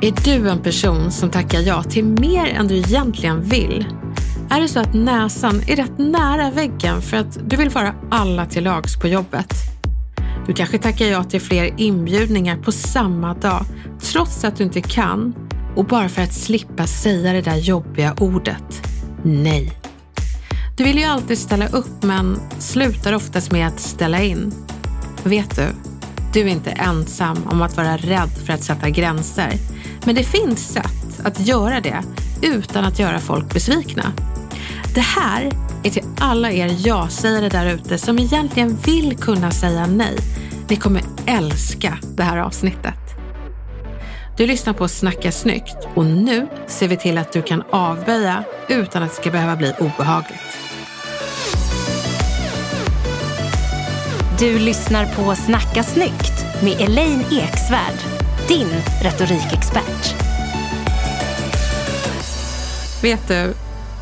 Är du en person som tackar ja till mer än du egentligen vill? Är det så att näsan är rätt nära väggen för att du vill vara alla till lags på jobbet? Du kanske tackar ja till fler inbjudningar på samma dag trots att du inte kan och bara för att slippa säga det där jobbiga ordet. Nej. Du vill ju alltid ställa upp men slutar oftast med att ställa in. Vet du? Du är inte ensam om att vara rädd för att sätta gränser. Men det finns sätt att göra det utan att göra folk besvikna. Det här är till alla er ja-sägare där ute som egentligen vill kunna säga nej. Ni kommer älska det här avsnittet. Du lyssnar på Snacka snyggt och nu ser vi till att du kan avböja utan att det ska behöva bli obehagligt. Du lyssnar på Snacka snyggt med Elaine Eksvärd, din retorikexpert. Vet du,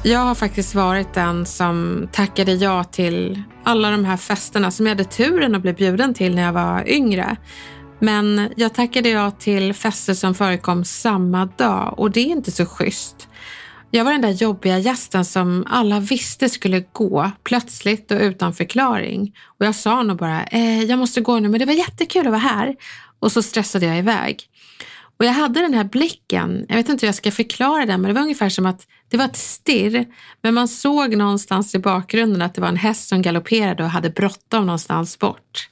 jag har faktiskt varit den som tackade ja till alla de här festerna som jag hade turen att bli bjuden till när jag var yngre. Men jag tackade ja till fester som förekom samma dag och det är inte så schysst. Jag var den där jobbiga gästen som alla visste skulle gå plötsligt och utan förklaring. Och jag sa nog bara, eh, jag måste gå nu men det var jättekul att vara här. Och så stressade jag iväg. Och jag hade den här blicken, jag vet inte hur jag ska förklara den, men det var ungefär som att det var ett stirr, men man såg någonstans i bakgrunden att det var en häst som galopperade och hade bråttom någonstans bort.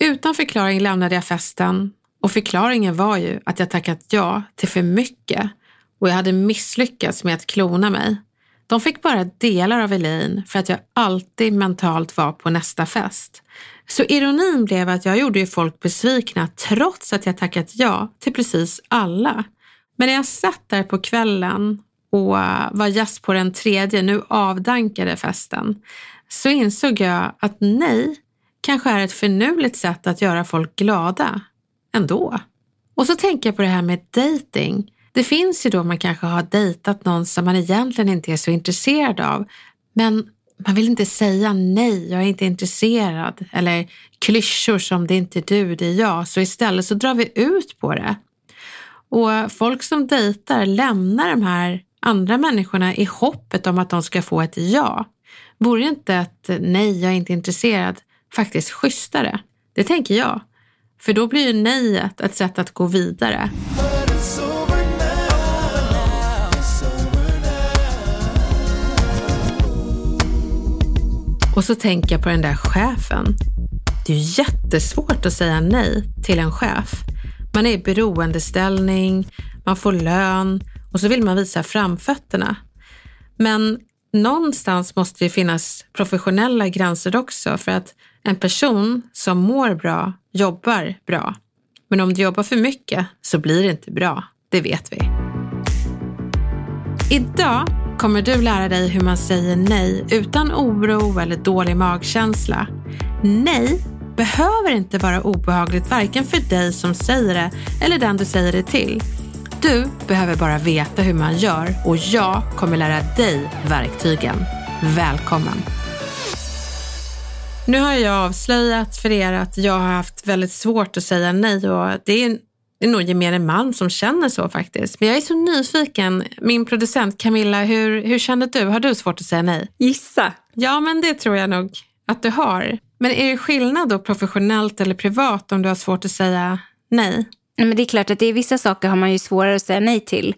Utan förklaring lämnade jag festen och förklaringen var ju att jag tackat ja till för mycket och jag hade misslyckats med att klona mig. De fick bara delar av Elaine för att jag alltid mentalt var på nästa fest. Så ironin blev att jag gjorde ju folk besvikna trots att jag tackat ja till precis alla. Men när jag satt där på kvällen och var gäst på den tredje, nu avdankade festen, så insåg jag att nej kanske är ett förnuligt sätt att göra folk glada ändå. Och så tänker jag på det här med dating. Det finns ju då man kanske har dejtat någon som man egentligen inte är så intresserad av, men man vill inte säga nej, jag är inte intresserad eller klyschor som det är inte du, det är jag. Så istället så drar vi ut på det. Och folk som dejtar lämnar de här andra människorna i hoppet om att de ska få ett ja. Vore inte ett nej, jag är inte intresserad faktiskt schysstare? Det tänker jag. För då blir ju nejet ett sätt att gå vidare. Och så tänker jag på den där chefen. Det är ju jättesvårt att säga nej till en chef. Man är i beroendeställning, man får lön och så vill man visa framfötterna. Men någonstans måste det finnas professionella gränser också för att en person som mår bra jobbar bra. Men om du jobbar för mycket så blir det inte bra. Det vet vi. Idag kommer du lära dig hur man säger nej utan oro eller dålig magkänsla. Nej behöver inte vara obehagligt varken för dig som säger det eller den du säger det till. Du behöver bara veta hur man gör och jag kommer lära dig verktygen. Välkommen! Nu har jag avslöjat för er att jag har haft väldigt svårt att säga nej och det är det är nog gemene man som känner så faktiskt. Men jag är så nyfiken. Min producent Camilla, hur, hur känner du? Har du svårt att säga nej? Gissa. Ja, men det tror jag nog att du har. Men är det skillnad då professionellt eller privat om du har svårt att säga nej? Men det är klart att det är vissa saker har man ju svårare att säga nej till.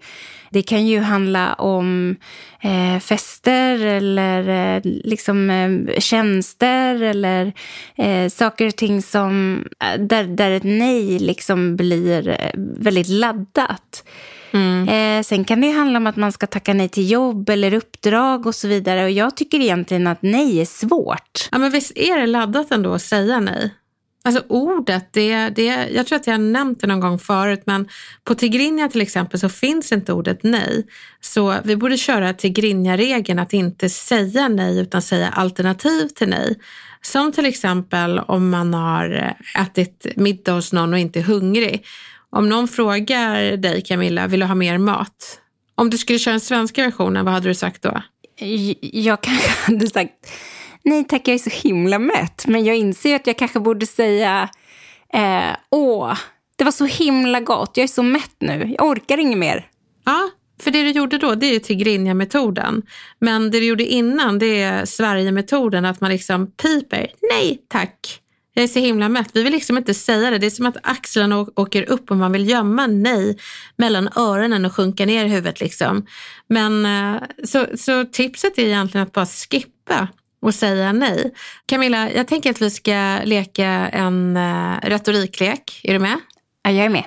Det kan ju handla om eh, fester eller eh, liksom, eh, tjänster eller eh, saker och ting som, eh, där, där ett nej liksom blir eh, väldigt laddat. Mm. Eh, sen kan det handla om att man ska tacka nej till jobb eller uppdrag och så vidare. Och jag tycker egentligen att nej är svårt. Ja, men visst är det laddat ändå att säga nej? Alltså ordet, det, det, jag tror att jag har nämnt det någon gång förut, men på Tigrinja till exempel så finns inte ordet nej. Så vi borde köra Tigrinja-regeln att inte säga nej utan säga alternativ till nej. Som till exempel om man har ätit middag hos någon och inte är hungrig. Om någon frågar dig Camilla, vill du ha mer mat? Om du skulle köra den svenska versionen, vad hade du sagt då? Jag kanske hade sagt nej tack, jag är så himla mätt. Men jag inser att jag kanske borde säga, eh, åh, det var så himla gott, jag är så mätt nu, jag orkar inget mer. Ja, för det du gjorde då, det är ju Tigrinja-metoden. Men det du gjorde innan, det är Sverige-metoden, att man liksom piper, nej tack. Jag är så himla mätt. Vi vill liksom inte säga det. Det är som att axlarna åker upp och man vill gömma nej mellan öronen och sjunka ner i huvudet. Liksom. Men eh, så, så tipset är egentligen att bara skippa och säga nej. Camilla, jag tänker att vi ska leka en uh, retoriklek. Är du med? Ja, jag är med.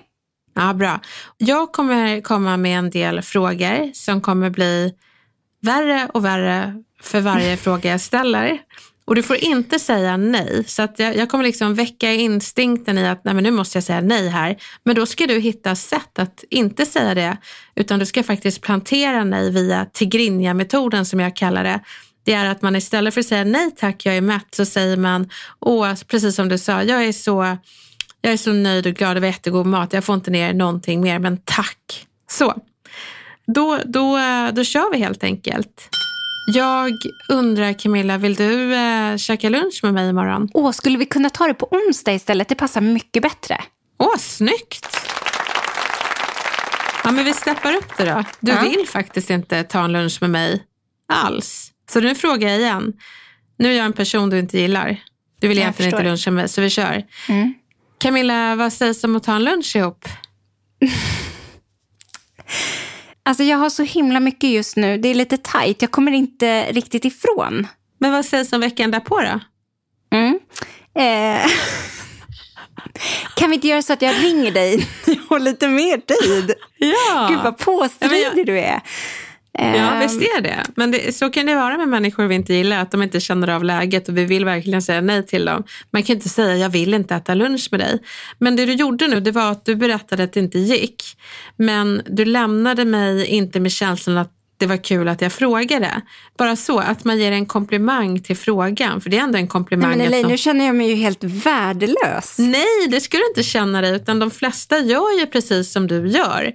Ja, bra. Jag kommer komma med en del frågor som kommer bli värre och värre för varje fråga jag ställer. Och du får inte säga nej. Så att jag, jag kommer liksom väcka instinkten i att nej, men nu måste jag säga nej här. Men då ska du hitta sätt att inte säga det. Utan du ska faktiskt plantera nej via Tigrinja-metoden som jag kallar det det är att man istället för att säga nej tack, jag är mätt, så säger man, åh, precis som du sa, jag är så, jag är så nöjd och glad över jättegod mat, jag får inte ner någonting mer, men tack. Så, då, då, då kör vi helt enkelt. Jag undrar Camilla, vill du äh, käka lunch med mig imorgon? Åh, skulle vi kunna ta det på onsdag istället? Det passar mycket bättre. Åh, snyggt! Ja, men vi steppar upp det då. Du ja. vill faktiskt inte ta en lunch med mig alls. Så nu frågar jag igen. Nu är jag en person du inte gillar. Du vill egentligen inte luncha med så vi kör. Mm. Camilla, vad sägs om att ta en lunch ihop? alltså jag har så himla mycket just nu. Det är lite tajt. Jag kommer inte riktigt ifrån. Men vad sägs om veckan därpå då? Mm. Eh. Kan vi inte göra så att jag ringer dig jag har lite mer tid? Ja. Gud vad påstridig ja, jag... du är. Ja, visst är det. Men det, så kan det vara med människor vi inte gillar, att de inte känner av läget och vi vill verkligen säga nej till dem. Man kan inte säga jag vill inte äta lunch med dig. Men det du gjorde nu, det var att du berättade att det inte gick. Men du lämnade mig inte med känslan att det var kul att jag frågade. Bara så, att man ger en komplimang till frågan. För det är ändå en komplimang. Nej, men Elaine, nu känner jag mig ju helt värdelös. Nej, det ska du inte känna dig. Utan de flesta gör ju precis som du gör.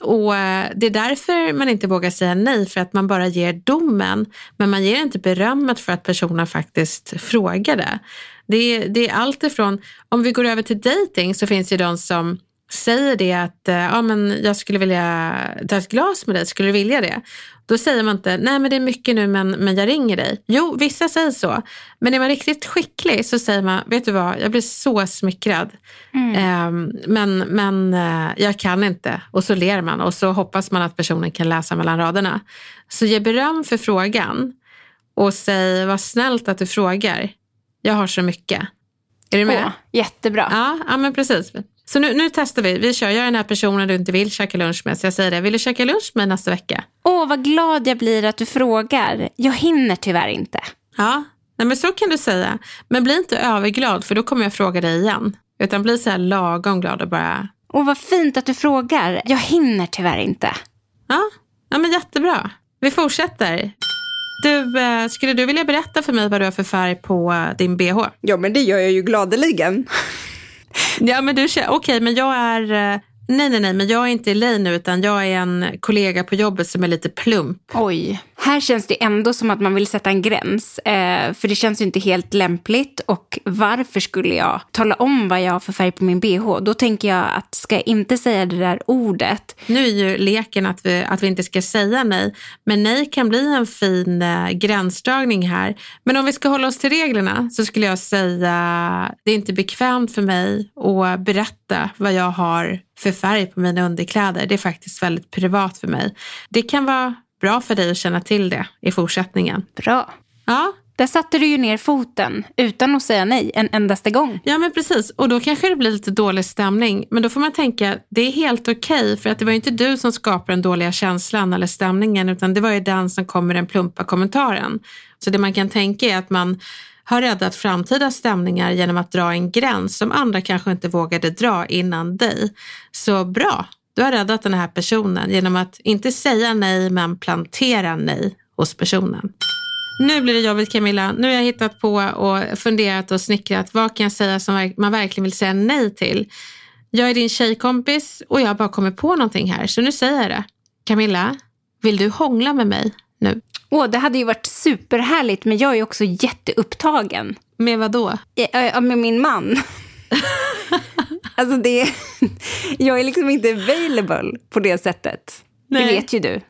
Och eh, Det är därför man inte vågar säga nej, för att man bara ger domen. Men man ger inte berömmet för att personen faktiskt frågade. Det är, det är allt ifrån, om vi går över till dating så finns det de som säger det att eh, ja, men jag skulle vilja ta ett glas med dig, skulle du vilja det? Då säger man inte, nej men det är mycket nu men, men jag ringer dig. Jo, vissa säger så. Men är man riktigt skicklig så säger man, vet du vad, jag blir så smickrad. Mm. Eh, men men eh, jag kan inte. Och så ler man och så hoppas man att personen kan läsa mellan raderna. Så ge beröm för frågan och säg, vad snällt att du frågar. Jag har så mycket. Är du med? Åh, jättebra. Ja, ja men precis. Så nu, nu testar vi. Vi kör. Jag är den här personen du inte vill käka lunch med. Så jag säger det. Vill du käka lunch med nästa vecka? Åh, vad glad jag blir att du frågar. Jag hinner tyvärr inte. Ja, Nej, men så kan du säga. Men bli inte överglad för då kommer jag fråga dig igen. Utan bli så här lagom glad och bara... Åh, vad fint att du frågar. Jag hinner tyvärr inte. Ja, ja men jättebra. Vi fortsätter. Du, eh, skulle du vilja berätta för mig vad du har för färg på din bh? Ja, men det gör jag ju gladeligen. Ja, men du, okej, okay, men jag är... Eh, nej, nej, nej, men jag är inte Elaine nu utan jag är en kollega på jobbet som är lite plump. Oj här känns det ändå som att man vill sätta en gräns. Eh, för det känns ju inte helt lämpligt. Och varför skulle jag tala om vad jag har för färg på min bh? Då tänker jag att ska jag inte säga det där ordet. Nu är ju leken att vi, att vi inte ska säga nej. Men nej kan bli en fin eh, gränsdragning här. Men om vi ska hålla oss till reglerna så skulle jag säga det är inte bekvämt för mig att berätta vad jag har för färg på mina underkläder. Det är faktiskt väldigt privat för mig. Det kan vara bra för dig att känna till det i fortsättningen. Bra. Ja, Där satte du ju ner foten utan att säga nej en endaste gång. Ja men precis och då kanske det blir lite dålig stämning. Men då får man tänka det är helt okej okay, för att det var ju inte du som skapade den dåliga känslan eller stämningen utan det var ju den som kom med den plumpa kommentaren. Så det man kan tänka är att man har räddat framtida stämningar genom att dra en gräns som andra kanske inte vågade dra innan dig. Så bra, du har räddat den här personen genom att inte säga nej men plantera nej hos personen. Nu blir det jobbigt Camilla. Nu har jag hittat på och funderat och snickrat. Vad kan jag säga som man verkligen vill säga nej till? Jag är din tjejkompis och jag har bara kommit på någonting här, så nu säger jag det. Camilla, vill du hångla med mig nu? Åh, det hade ju varit superhärligt, men jag är också jätteupptagen. Med vad då? Ja, med min man. alltså det, jag är liksom inte available på det sättet. Nej. Det vet ju du.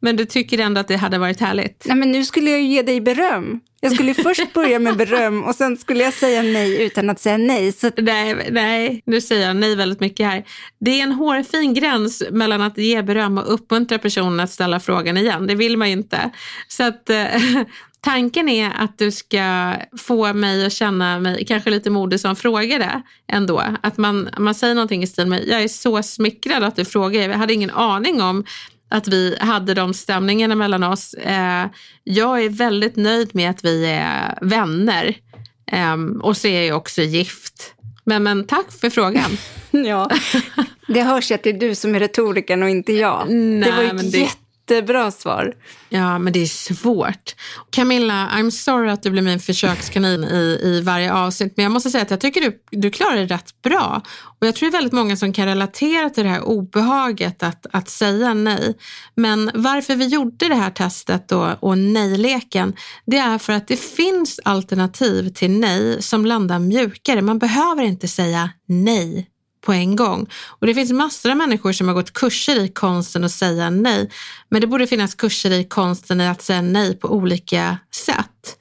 Men du tycker ändå att det hade varit härligt? Nej, men nu skulle jag ju ge dig beröm. Jag skulle först börja med beröm och sen skulle jag säga nej utan att säga nej. Så... Nej, nej, nu säger jag nej väldigt mycket här. Det är en hårfin gräns mellan att ge beröm och uppmuntra personen att ställa frågan igen. Det vill man ju inte. Så att eh, tanken är att du ska få mig att känna mig kanske lite modig som frågade ändå. Att man, man säger någonting i stil med jag är så smickrad att du frågar. Jag hade ingen aning om att vi hade de stämningarna mellan oss. Eh, jag är väldigt nöjd med att vi är vänner eh, och så är jag också gift. Men, men tack för frågan. ja, det hörs att det är du som är retorikern och inte jag. Nej, det var ett det jättebra svar. Ja, men det är svårt. Camilla, I'm sorry att du blir min försökskanin i, i varje avsnitt, men jag måste säga att jag tycker du, du klarar det rätt bra. Och jag tror det är väldigt många som kan relatera till det här obehaget att, att säga nej. Men varför vi gjorde det här testet och, och nej-leken, det är för att det finns alternativ till nej som landar mjukare. Man behöver inte säga nej på en gång. Och det finns massor av människor som har gått kurser i konsten att säga nej. Men det borde finnas kurser i konsten att säga nej på olika sätt.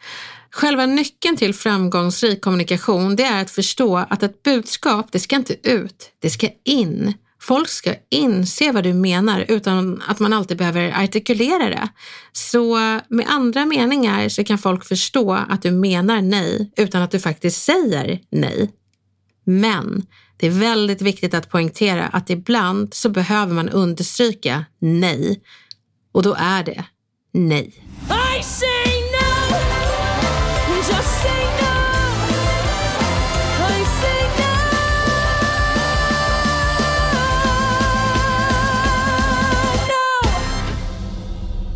Själva nyckeln till framgångsrik kommunikation det är att förstå att ett budskap, det ska inte ut, det ska in. Folk ska inse vad du menar utan att man alltid behöver artikulera det. Så med andra meningar så kan folk förstå att du menar nej utan att du faktiskt säger nej. Men det är väldigt viktigt att poängtera att ibland så behöver man understryka nej. Och då är det nej. I say no! Just say no! I say no!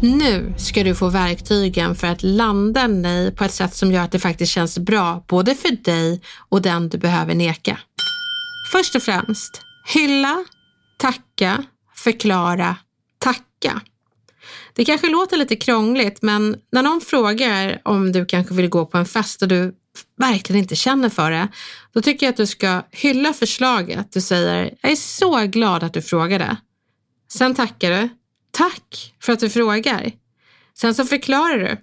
Nu ska du få verktygen för att landa nej på ett sätt som gör att det faktiskt känns bra både för dig och den du behöver neka. Först och främst, hylla, tacka, förklara, tacka. Det kanske låter lite krångligt, men när någon frågar om du kanske vill gå på en fest och du verkligen inte känner för det, då tycker jag att du ska hylla förslaget. Du säger, jag är så glad att du frågade. Sen tackar du. Tack för att du frågar. Sen så förklarar du.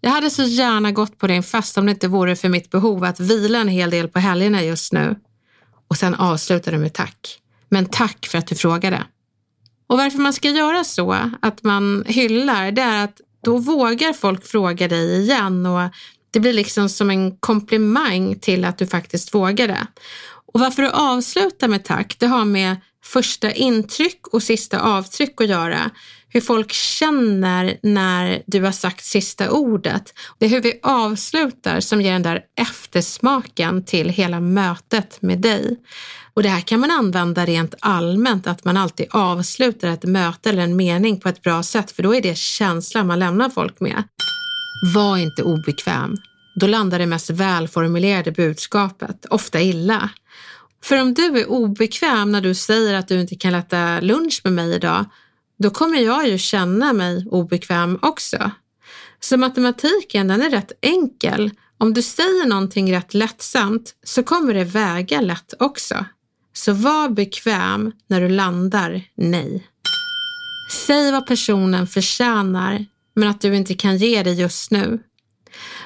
Jag hade så gärna gått på din fest om det inte vore för mitt behov att vila en hel del på helgerna just nu och sen avslutar du med tack. Men tack för att du frågade. Och varför man ska göra så, att man hyllar, det är att då vågar folk fråga dig igen och det blir liksom som en komplimang till att du faktiskt vågade. Och varför du avslutar med tack, det har med första intryck och sista avtryck att göra hur folk känner när du har sagt sista ordet. Det är hur vi avslutar som ger den där eftersmaken till hela mötet med dig. Och det här kan man använda rent allmänt, att man alltid avslutar ett möte eller en mening på ett bra sätt, för då är det känslan man lämnar folk med. Var inte obekväm. Då landar det mest välformulerade budskapet, ofta illa. För om du är obekväm när du säger att du inte kan äta lunch med mig idag, då kommer jag ju känna mig obekväm också. Så matematiken den är rätt enkel. Om du säger någonting rätt lättsamt så kommer det väga lätt också. Så var bekväm när du landar nej. Säg vad personen förtjänar men att du inte kan ge det just nu.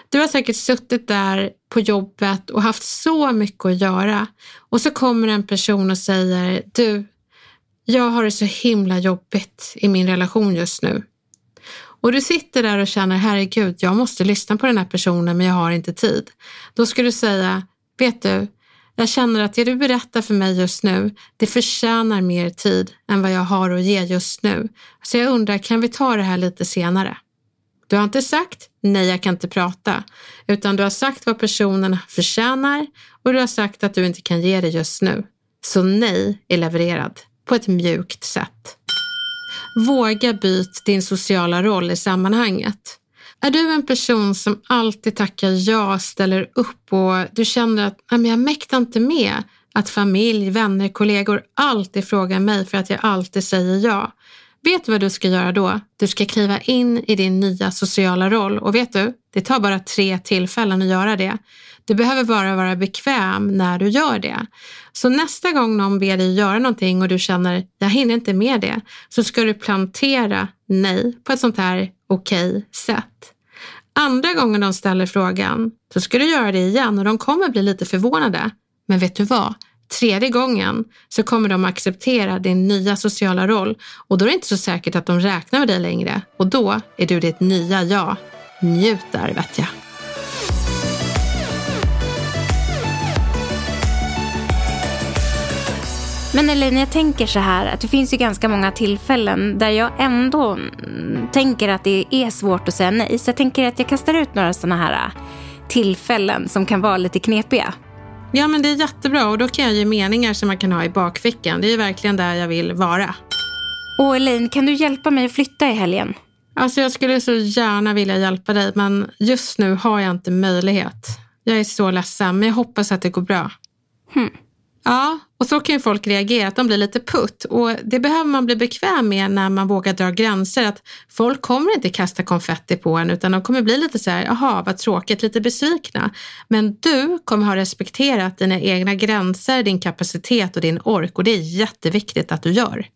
Du har säkert suttit där på jobbet och haft så mycket att göra och så kommer en person och säger du, jag har det så himla jobbigt i min relation just nu. Och du sitter där och känner herregud, jag måste lyssna på den här personen men jag har inte tid. Då ska du säga, vet du, jag känner att det du berättar för mig just nu, det förtjänar mer tid än vad jag har att ge just nu. Så jag undrar, kan vi ta det här lite senare? Du har inte sagt nej, jag kan inte prata, utan du har sagt vad personen förtjänar och du har sagt att du inte kan ge det just nu. Så nej är levererad på ett mjukt sätt. Våga byt din sociala roll i sammanhanget. Är du en person som alltid tackar ja, ställer upp och du känner att jag mäktar inte med att familj, vänner, kollegor alltid frågar mig för att jag alltid säger ja. Vet du vad du ska göra då? Du ska kliva in i din nya sociala roll och vet du, det tar bara tre tillfällen att göra det. Du behöver bara vara bekväm när du gör det. Så nästa gång någon ber dig göra någonting och du känner jag hinner inte med det så ska du plantera nej på ett sånt här okej okay sätt. Andra gången de ställer frågan så ska du göra det igen och de kommer bli lite förvånade. Men vet du vad? Tredje gången så kommer de acceptera din nya sociala roll och då är det inte så säkert att de räknar med dig längre och då är du ditt nya jag. Njut där vet jag. Men Elaine, jag tänker så här att det finns ju ganska många tillfällen där jag ändå tänker att det är svårt att säga nej. Så jag tänker att jag kastar ut några sådana här äh, tillfällen som kan vara lite knepiga. Ja, men det är jättebra och då kan jag ge meningar som man kan ha i bakfickan. Det är verkligen där jag vill vara. Och Elaine, kan du hjälpa mig att flytta i helgen? Alltså jag skulle så gärna vilja hjälpa dig, men just nu har jag inte möjlighet. Jag är så ledsen, men jag hoppas att det går bra. Hmm. Ja, och så kan ju folk reagera, att de blir lite putt. Och det behöver man bli bekväm med när man vågar dra gränser. Att folk kommer inte kasta konfetti på en, utan de kommer bli lite så här, jaha, vad tråkigt, lite besvikna. Men du kommer ha respekterat dina egna gränser, din kapacitet och din ork. Och det är jätteviktigt att du gör.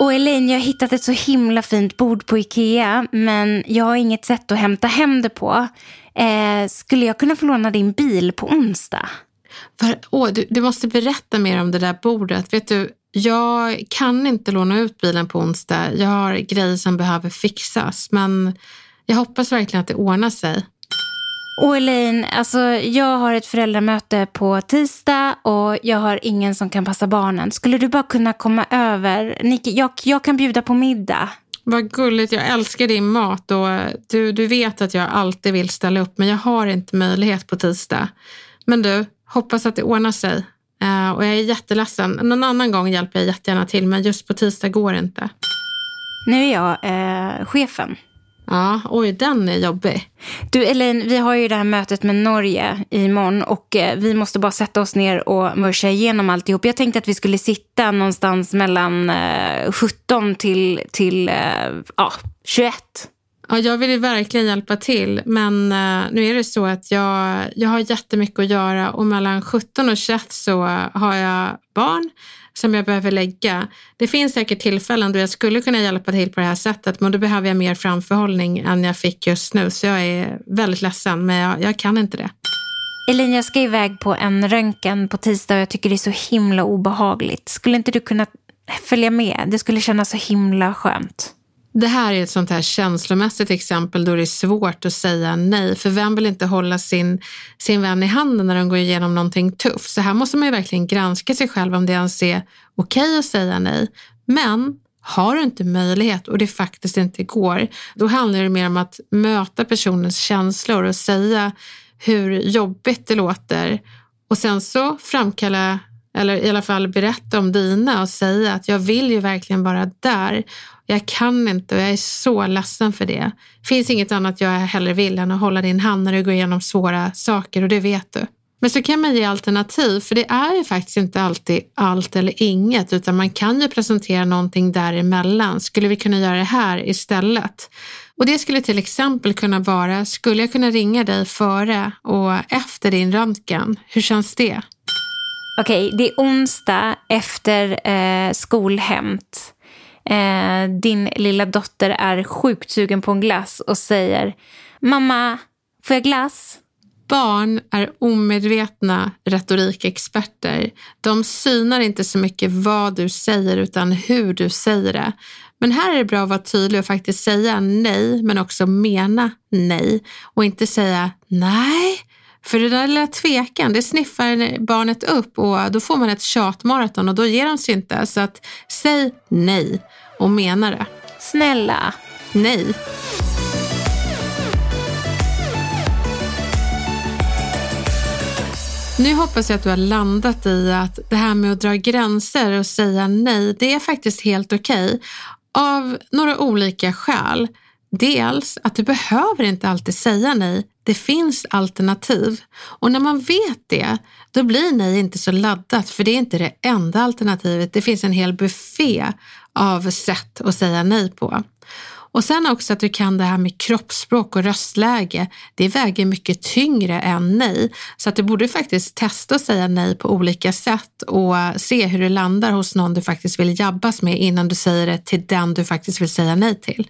Och Elaine, jag har hittat ett så himla fint bord på Ikea, men jag har inget sätt att hämta hem det på. Eh, skulle jag kunna få låna din bil på onsdag? För, åh, du, du måste berätta mer om det där bordet. Vet du, jag kan inte låna ut bilen på onsdag. Jag har grejer som behöver fixas, men jag hoppas verkligen att det ordnar sig. Och Elaine, alltså, jag har ett föräldramöte på tisdag och jag har ingen som kan passa barnen. Skulle du bara kunna komma över? Niki, jag, jag kan bjuda på middag. Vad gulligt, jag älskar din mat och du, du vet att jag alltid vill ställa upp men jag har inte möjlighet på tisdag. Men du, hoppas att det ordnar sig. Uh, och jag är jätteledsen. Någon annan gång hjälper jag jättegärna till, men just på tisdag går det inte. Nu är jag eh, chefen. Ja, oj, den är jobbig. Du Elaine, vi har ju det här mötet med Norge imorgon och eh, vi måste bara sätta oss ner och mörsa igenom alltihop. Jag tänkte att vi skulle sitta någonstans mellan eh, 17 till, till eh, ja, 21. Ja, jag vill ju verkligen hjälpa till, men eh, nu är det så att jag, jag har jättemycket att göra och mellan 17 och 21 så har jag barn som jag behöver lägga. Det finns säkert tillfällen då jag skulle kunna hjälpa till på det här sättet, men då behöver jag mer framförhållning än jag fick just nu. Så jag är väldigt ledsen, men jag, jag kan inte det. Elin, jag ska iväg på en röntgen på tisdag och jag tycker det är så himla obehagligt. Skulle inte du kunna följa med? Det skulle kännas så himla skönt. Det här är ett sånt här känslomässigt exempel då det är svårt att säga nej. För vem vill inte hålla sin, sin vän i handen när de går igenom någonting tufft? Så här måste man ju verkligen granska sig själv om det ens är okej okay att säga nej. Men har du inte möjlighet och det faktiskt inte går, då handlar det mer om att möta personens känslor och säga hur jobbigt det låter och sen så framkalla eller i alla fall berätta om dina och säga att jag vill ju verkligen vara där. Jag kan inte och jag är så ledsen för det. Det finns inget annat jag hellre vill än att hålla din hand när du går igenom svåra saker och det vet du. Men så kan man ge alternativ, för det är ju faktiskt inte alltid allt eller inget, utan man kan ju presentera någonting däremellan. Skulle vi kunna göra det här istället? Och Det skulle till exempel kunna vara, skulle jag kunna ringa dig före och efter din röntgen? Hur känns det? Okej, det är onsdag efter eh, skolhämt. Eh, din lilla dotter är sjukt sugen på en glass och säger Mamma, får jag glass? Barn är omedvetna retorikexperter. De synar inte så mycket vad du säger utan hur du säger det. Men här är det bra att vara tydlig och faktiskt säga nej, men också mena nej. Och inte säga nej, för det där lilla tvekan, det sniffar barnet upp och då får man ett tjatmaraton och då ger de sig inte. Så att säg nej och mena det. Snälla. Nej. Nu hoppas jag att du har landat i att det här med att dra gränser och säga nej, det är faktiskt helt okej. Okay. Av några olika skäl. Dels att du behöver inte alltid säga nej. Det finns alternativ. Och när man vet det, då blir nej inte så laddat för det är inte det enda alternativet. Det finns en hel buffé av sätt att säga nej på. Och sen också att du kan det här med kroppsspråk och röstläge. Det väger mycket tyngre än nej. Så att du borde faktiskt testa att säga nej på olika sätt och se hur det landar hos någon du faktiskt vill jabbas med innan du säger det till den du faktiskt vill säga nej till.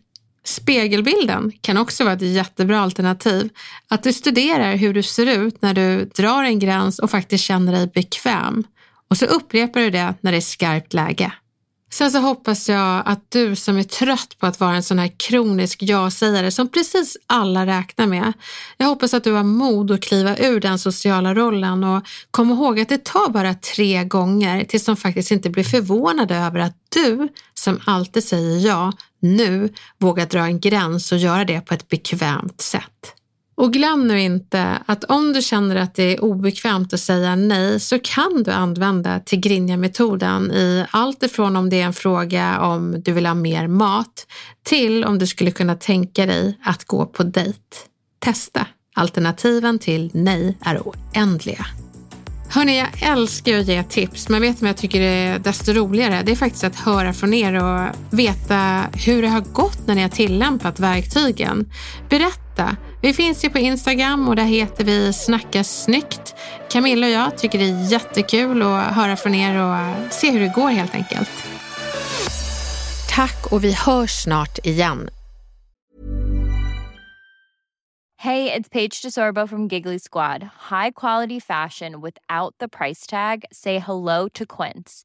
Spegelbilden kan också vara ett jättebra alternativ. Att du studerar hur du ser ut när du drar en gräns och faktiskt känner dig bekväm. Och så upprepar du det när det är skarpt läge. Sen så hoppas jag att du som är trött på att vara en sån här kronisk ja-sägare som precis alla räknar med. Jag hoppas att du har mod att kliva ur den sociala rollen och kom ihåg att det tar bara tre gånger tills de faktiskt inte blir förvånade över att du som alltid säger ja nu vågar dra en gräns och göra det på ett bekvämt sätt. Och glöm nu inte att om du känner att det är obekvämt att säga nej så kan du använda Tigrinja-metoden i allt ifrån om det är en fråga om du vill ha mer mat till om du skulle kunna tänka dig att gå på dejt. Testa! Alternativen till nej är oändliga. Hörni, jag älskar att ge tips, men vet ni vad jag tycker är desto roligare? Det är faktiskt att höra från er och veta hur det har gått när ni har tillämpat verktygen. Berätta! Vi finns ju på Instagram och där heter vi Snacka snyggt. Camilla och jag tycker det är jättekul att höra från er och se hur det går helt enkelt. Tack och vi hörs snart igen. Hey, it's Paige DeSorbo from Giggly Squad. High quality fashion without the price tag. Say hello to Quince.